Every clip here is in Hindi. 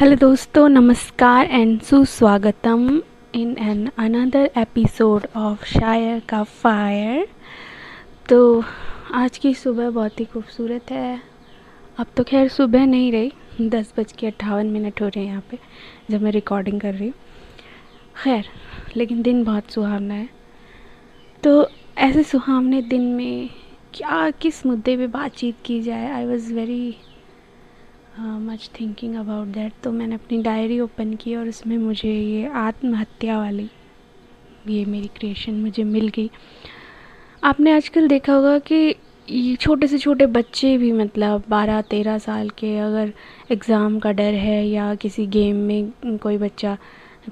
हेलो दोस्तों, नमस्कार एंड सुस्वागतम in an another episode of शायर का फायर। तो आज की सुबह बहुत ही खूबसूरत है। अब तो खैर सुबह नहीं रही, दस बज के अट्ठावन मिनट हो रहे हैं यहाँ पे, जब मैं रिकॉर्डिंग कर रही हूँ। खैर, लेकिन दिन बहुत सुहावना है। तो ऐसे सुहावने दिन में क्या, किस मुद्दे पे बातचीत की जाए? I was very much thinking about that तो मैंने अपनी डायरी ओपन की और उसमें मुझे ये आत्महत्या वाली, ये मेरी क्रिएशन मुझे मिल गई। आपने आजकल देखा होगा कि ये छोटे से छोटे बच्चे भी मतलब बारह, तेरह साल के अगर एग्ज़ाम का डर है या किसी गेम में कोई बच्चा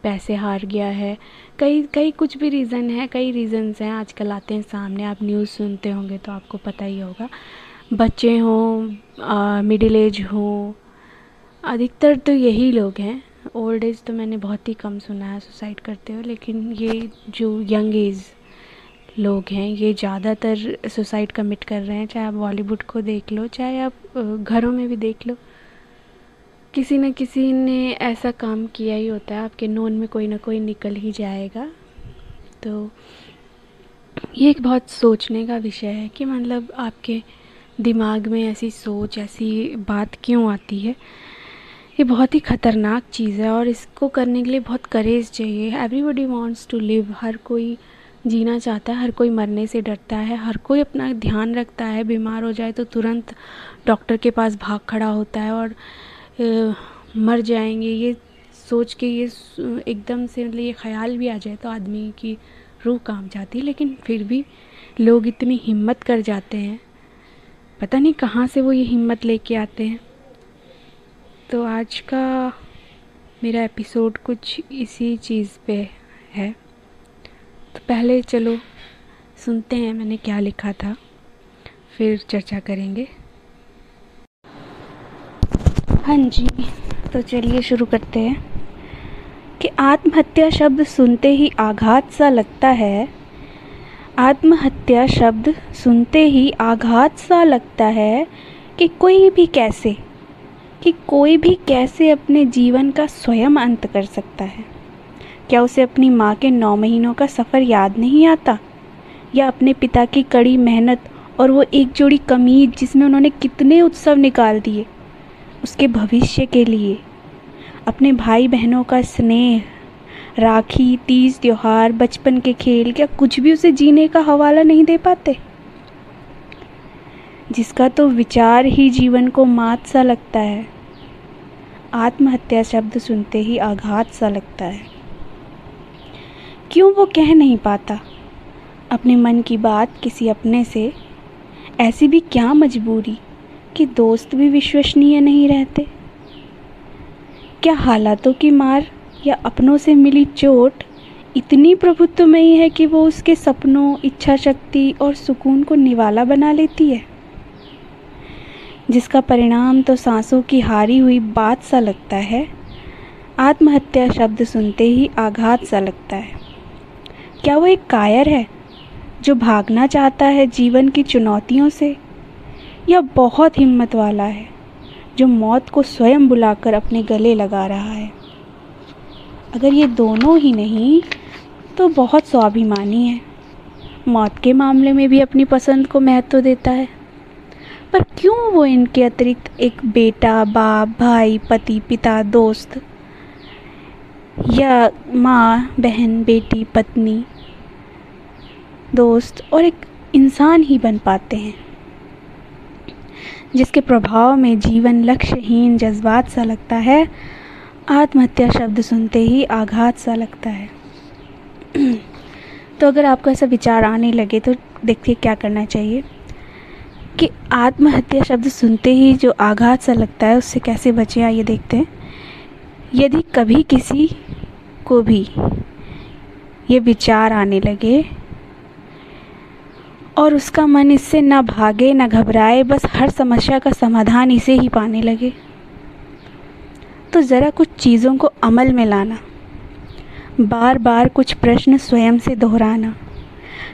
पैसे हार गया है, कई कई कुछ भी रीज़न है, कई रीज़न्स हैं, आजकल आते हैं सामने, आप न्यूज़ सुनते होंगे तो आपको पता ही होगा। बच्चे हों मिडिल एज हो, अधिकतर तो यही लोग हैं। ओल्ड एज तो मैंने बहुत ही कम सुना है सुसाइड करते हुए, लेकिन ये जो यंग एज लोग हैं, ये ज़्यादातर सुसाइड कमिट कर रहे हैं, चाहे आप बॉलीवुड को देख लो, चाहे आप घरों में भी देख लो। किसी न किसी ने ऐसा काम किया ही होता है, आपके नोन में कोई ना कोई निकल ही जाएगा। तो ये एक बहुत सोचने का विषय है कि मतलब आपके दिमाग में ऐसी सोच ऐसी बात क्यों आती है? ये बहुत ही ख़तरनाक चीज़ है और इसको करने के लिए बहुत करेज चाहिए। एवरीबडी वांट्स टू लिव हर कोई जीना चाहता है हर कोई मरने से डरता है हर कोई अपना ध्यान रखता है। बीमार हो जाए तो तुरंत डॉक्टर के पास भाग खड़ा होता है और ए, मर जाएँगे। ये सोच के ये एकदम से मतलब ये ख्याल भी आ जाए तो आदमी की रूह काम जाती है लेकिन फिर भी लोग इतनी हिम्मत कर जाते हैं। पता नहीं कहाँ से वो ये हिम्मत लेके आते हैं। तो आज का मेरा एपिसोड कुछ इसी चीज़ पे है। तो पहले चलो, सुनते हैं मैंने क्या लिखा था, फिर चर्चा करेंगे। हाँ जी तो चलिए शुरू करते हैं। कि आत्महत्या शब्द सुनते ही आघात सा लगता है आत्महत्या शब्द सुनते ही आघात सा लगता है कि कोई भी कैसे, कि कोई भी कैसे अपने जीवन का स्वयं अंत कर सकता है। क्या उसे अपनी माँ के नौ महीनों का सफ़र याद नहीं आता? या अपने पिता की कड़ी मेहनत और वो एक जोड़ी कमीज जिसमें उन्होंने कितने उत्सव निकाल दिए, उसके भविष्य के लिए, अपने भाई बहनों का स्नेह राखी, तीज त्योहार, बचपन के खेल, क्या कुछ भी उसे जीने का हवाला नहीं दे पाते? जिसका तो विचार ही जीवन को मात सा लगता है। आत्महत्या शब्द सुनते ही आघात सा लगता है। क्यों वो कह नहीं पाता? अपने मन की बात किसी अपने से। ऐसी भी क्या मजबूरी कि दोस्त भी विश्वसनीय नहीं रहते? क्या हालातों की मार या अपनों से मिली चोट इतनी प्रभुत्वमयी है कि वो उसके सपनों इच्छा शक्ति और सुकून को निवाला बना लेती है। जिसका परिणाम तो सांसों की हारी हुई बात सा लगता है, आत्महत्या शब्द सुनते ही आघात सा लगता है। क्या वो एक कायर है, जो भागना चाहता है जीवन की चुनौतियों से? या बहुत हिम्मत वाला है, जो मौत को स्वयं बुलाकर अपने गले लगा रहा है? अगर ये दोनों ही नहीं तो बहुत स्वाभिमानी है। मौत के मामले में भी अपनी पसंद को महत्व देता है। पर क्यों वो इनके अतिरिक्त एक बेटा, बाप, भाई, पति, पिता, दोस्त या माँ, बहन, बेटी, पत्नी, दोस्त और एक इंसान ही बन पाते हैं, जिसके प्रभाव में जीवन लक्ष्यहीन जज्बात सा लगता है आत्महत्या शब्द सुनते ही आघात सा लगता है। तो अगर आपको ऐसा विचार आने लगे तो देखिए क्या करना चाहिए। कि आत्महत्या शब्द सुनते ही जो आघात सा लगता है, उससे कैसे बचे, आइए देखते हैं। यदि कभी किसी को भी ये विचार आने लगे और उसका मन इससे ना भागे, ना घबराए, बस हर समस्या का समाधान इसे ही पाने लगे। तो ज़रा कुछ चीज़ों को अमल में लाना। बार बार कुछ प्रश्न स्वयं से दोहराना।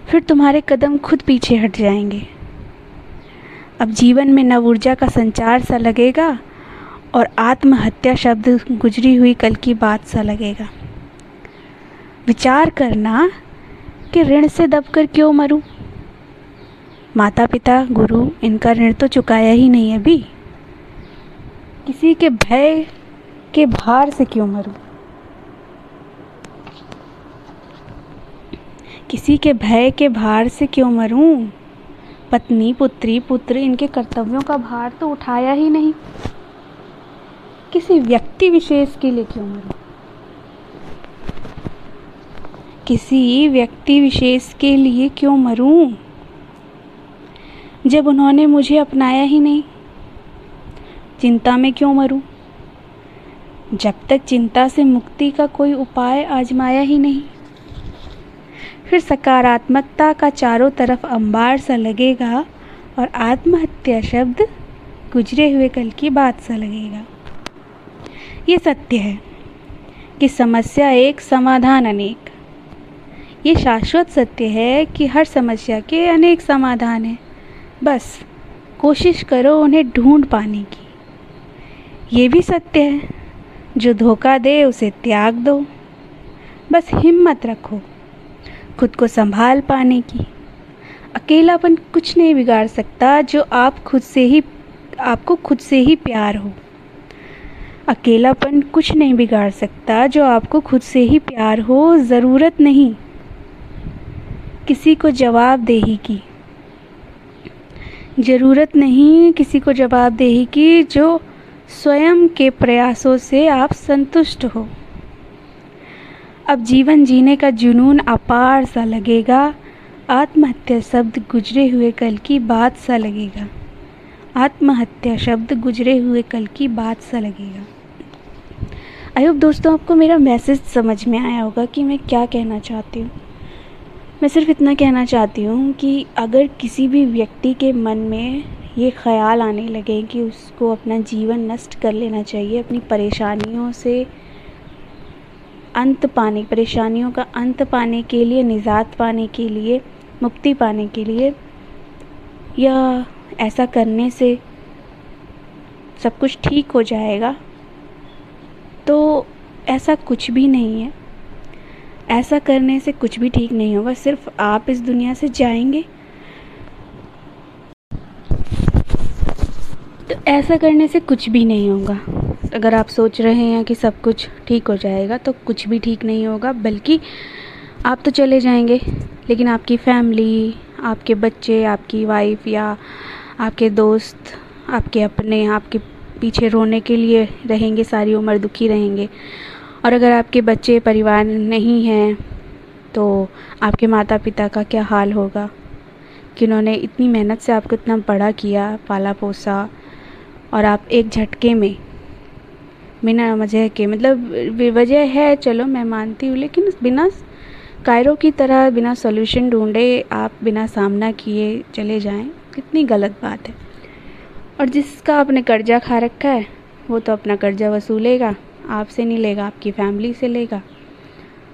फिर तुम्हारे कदम खुद पीछे हट जाएँगे। अब जीवन में नव ऊर्जा का संचार सा लगेगा और आत्महत्या शब्द गुजरी हुई कल की बात सा लगेगा। विचार करना कि ऋण से दबकर क्यों मरूं? माता पिता गुरु, इनका ऋण तो चुकाया ही नहीं अभी। किसी के भय के भार से क्यों मरूं? किसी के भय के भार से क्यों मरूं? पत्नी, पुत्री, पुत्र, इनके कर्तव्यों का भार तो उठाया ही नहीं। किसी व्यक्ति विशेष के लिए क्यों मरूं? किसी व्यक्ति विशेष के लिए क्यों मरूं? जब उन्होंने मुझे अपनाया ही नहीं, चिंता में क्यों मरूं? जब तक चिंता से मुक्ति का कोई उपाय आजमाया ही नहीं। फिर सकारात्मकता का चारों तरफ़ अंबार सा लगेगा और आत्महत्या शब्द गुजरे हुए कल की बात सा लगेगा। ये सत्य है कि समस्या एक, समाधान अनेक। ये शाश्वत सत्य है कि हर समस्या के अनेक समाधान हैं। बस कोशिश करो उन्हें ढूंढ पाने की। ये भी सत्य है। जो धोखा दे, उसे त्याग दो। बस हिम्मत रखो, खुद को संभाल पाने की। अकेलापन कुछ नहीं बिगाड़ सकता, जो आप खुद से ही, आपको खुद से ही प्यार हो। अकेलापन कुछ नहीं बिगाड़ सकता, जो आपको खुद से ही प्यार हो, ज़रूरत नहीं। किसी को जवाबदेही की। ज़रूरत नहीं किसी को जवाबदेही की, जो स्वयं के प्रयासों से आप संतुष्ट हो। अब जीवन जीने का जुनून अपार सा लगेगा। आत्महत्या शब्द गुजरे हुए कल की बात सा लगेगा। आत्महत्या शब्द गुजरे हुए कल की बात सा लगेगा। आई होप दोस्तों, आपको मेरा मैसेज समझ में आया होगा कि मैं क्या कहना चाहती हूँ। मैं सिर्फ़ इतना कहना चाहती हूँ कि अगर किसी भी व्यक्ति के मन में ये ख्याल आने लगे कि उसको अपना जीवन नष्ट कर लेना चाहिए, अपनी परेशानियों से अंत पाने, परेशानियों का अंत पाने के लिए, निजात पाने के लिए, मुक्ति पाने के लिए, या ऐसा करने से सब कुछ ठीक हो जाएगा? तो ऐसा कुछ भी नहीं है। ऐसा करने से कुछ भी ठीक नहीं होगा, सिर्फ़ आप इस दुनिया से जाएँगे ऐसा करने से कुछ भी नहीं होगा। अगर आप सोच रहे हैं कि सब कुछ ठीक हो जाएगा तो कुछ भी ठीक नहीं होगा, बल्कि आप तो चले जाएँगे। लेकिन आपकी फैमिली आपके बच्चे, आपकी वाइफ या आपके दोस्त, आपके अपने, आपके पीछे रोने के लिए रहेंगे, सारी उम्र दुखी रहेंगे। और अगर आपके बच्चे, परिवार नहीं हैं तो आपके माता पिता का क्या हाल होगा? कि उन्होंने इतनी मेहनत से आपको इतना बड़ा किया पाला पोसा और आप एक झटके में। बिना वजह के मतलब वजह है, चलो मैं मानती हूँ, लेकिन बिना कायरों की तरह, बिना सॉल्यूशन ढूंढे, आप बिना सामना किए चले जाएँ, कितनी गलत बात है। और जिसका आपने कर्जा खा रखा है, वो तो अपना कर्जा वसूलेगा, आपसे नहीं लेगा, आपकी फैमिली से लेगा।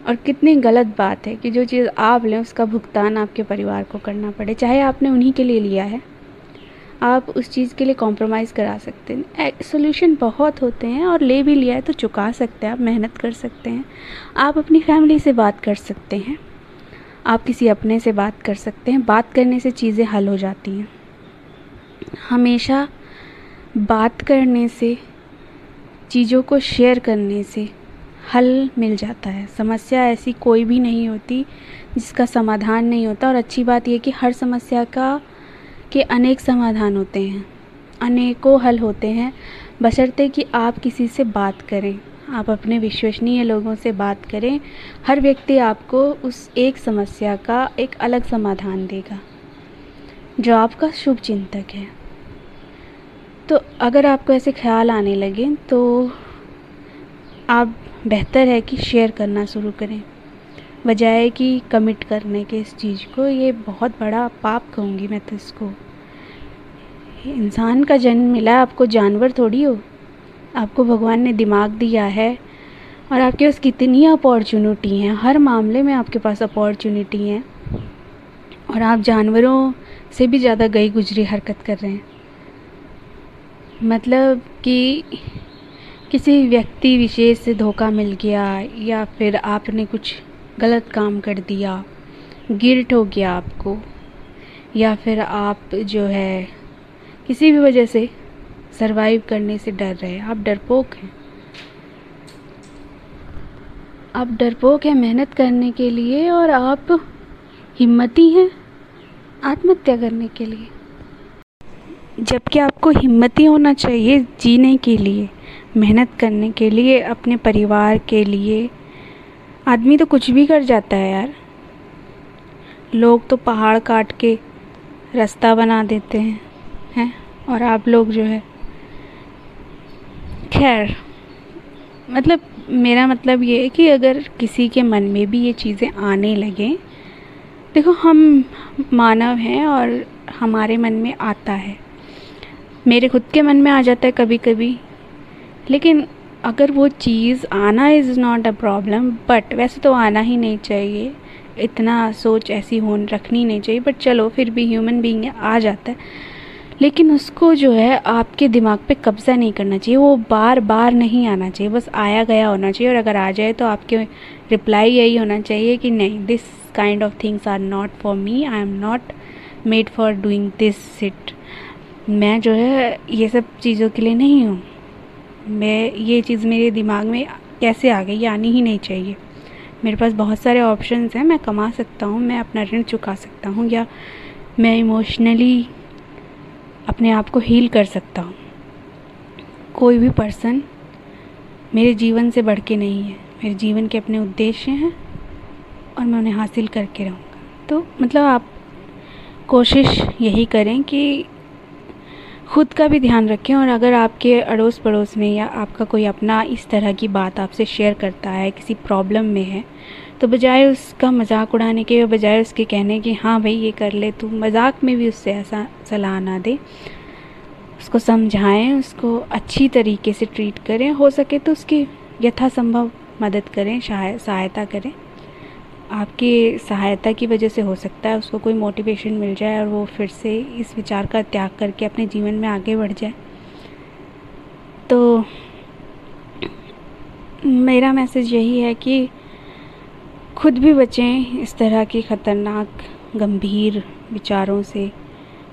और कितनी गलत बात है कि जो चीज़ आप लें, उसका भुगतान आपके परिवार को करना पड़े, चाहे आपने उन्हीं के लिए लिया है। आप उस चीज़ के लिए कॉम्प्रोमाइज़ करा सकते हैं। सोल्यूशन बहुत होते हैं और ले भी लिया है तो चुका सकते हैं, आप मेहनत कर सकते हैं। आप अपनी फैमिली से बात कर सकते हैं। आप किसी अपने से बात कर सकते हैं। बात करने से चीज़ें हल हो जाती हैं। हमेशा बात करने से, चीज़ों को शेयर करने से हल मिल जाता है। समस्या ऐसी कोई भी नहीं होती जिसका समाधान नहीं होता और अच्छी बात यह कि हर समस्या का के अनेक समाधान होते हैं, अनेकों हल होते हैं, बशर्ते कि आप किसी से बात करें। आप अपने विश्वसनीय लोगों से बात करें, हर व्यक्ति आपको उस एक समस्या का एक अलग समाधान देगा, जो आपका शुभ चिंतक है। तो अगर आपको ऐसे ख्याल आने लगे तो आप बेहतर है कि शेयर करना शुरू करें। बजाय कि कमिट करने के इस चीज़ को, ये बहुत बड़ा पाप कहूँगी मैं तो इसको। इंसान का जन्म मिला है आपको जानवर थोड़ी हो। आपको भगवान ने दिमाग दिया है और आपके पास कितनी अपॉर्चुनिटी हैं। हर मामले में आपके पास अपॉर्चुनिटी हैं। और आप जानवरों से भी ज़्यादा गई गुजरी हरकत कर रहे हैं। मतलब कि किसी व्यक्ति विशेष से धोखा मिल गया या फिर आपने कुछ गलत काम कर दिया, गिल्ट हो गया आपको, या फिर आप जो है किसी भी वजह से सरवाइव करने से डर रहे आप डरपोक हैं। आप डरपोक हैं मेहनत करने के लिए और आप हिम्मती हैं आत्महत्या करने के लिए। जबकि आपको हिम्मती होना चाहिए जीने के लिए, मेहनत करने के लिए, अपने परिवार के लिए आदमी तो कुछ भी कर जाता है यार। लोग तो पहाड़ काट के रास्ता बना देते हैं हैं? और आप लोग जो है, खैर मतलब मेरा मतलब ये है कि अगर किसी के मन में भी ये चीज़ें आने लगें, देखो हम मानव हैं और हमारे मन में आता है। मेरे खुद के मन में आ जाता है कभी कभी लेकिन अगर वो चीज़ आना is not a problem but वैसे तो आना ही नहीं चाहिए। इतना सोच ऐसी हो रखनी नहीं चाहिए बट चलो, फिर भी ह्यूमन बींग आ जाता है। लेकिन उसको जो है, आपके दिमाग पे कब्ज़ा नहीं करना चाहिए। वो बार बार नहीं आना चाहिए। बस आया गया होना चाहिए, और अगर आ जाए तो आपके रिप्लाई यही होना चाहिए कि नहीं this kind of things are not for me I am not made for doing this sit मैं जो है, ये सब चीज़ों के लिए नहीं हूँ। मैं, ये चीज़ मेरे दिमाग में कैसे आ गई ये आनी ही नहीं चाहिए। मेरे पास बहुत सारे ऑप्शंस हैं, मैं कमा सकता हूँ, मैं अपना ऋण चुका सकता हूँ, या मैं इमोशनली अपने आप को हील कर सकता हूँ। कोई भी पर्सन मेरे जीवन से बढ़ के नहीं है, मेरे जीवन के अपने उद्देश्य हैं, और मैं उन्हें हासिल करके रहूँगा। तो मतलब आप कोशिश यही करें कि खुद का भी ध्यान रखें और अगर आपके अड़ोस पड़ोस में या आपका कोई अपना इस तरह की बात आपसे शेयर करता है, किसी प्रॉब्लम में है तो बजाय उसका मज़ाक उड़ाने के बजाय उसके कहने कि हाँ भाई, ये कर ले तू, मज़ाक में भी उससे ऐसा सलाह ना दे। उसको समझाएँ, उसको अच्छी तरीके से ट्रीट करें, हो सके तो उसकी यथासंभव मदद करें सहायता करें। आपकी सहायता की वजह से हो सकता है, उसको कोई मोटिवेशन मिल जाए और वो फिर से इस विचार का त्याग करके अपने जीवन में आगे बढ़ जाए। तो मेरा मैसेज यही है कि खुद भी बचें इस तरह की ख़तरनाक, गंभीर विचारों से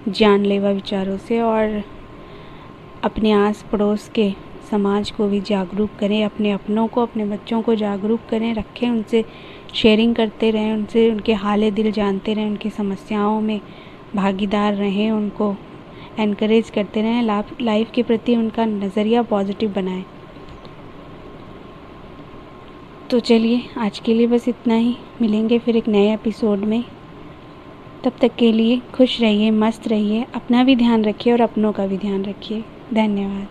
जानलेवा विचारों से और अपने आस पड़ोस के समाज को भी जागरूक करें, अपने अपनों को, अपने बच्चों को जागरूक करें, रखें उनसे शेयरिंग करते रहें, उनसे उनके हाल दिल जानते रहें, उनकी समस्याओं में भागीदार रहें, उनको एनकरेज करते रहें लाइफ के प्रति उनका नज़रिया पॉजिटिव बनाएँ। तो चलिए, आज के लिए बस इतना ही। मिलेंगे फिर एक नए एपिसोड में। तब तक के लिए खुश रहिए, मस्त रहिए, अपना भी ध्यान रखिए और अपनों का भी ध्यान रखिए। धन्यवाद।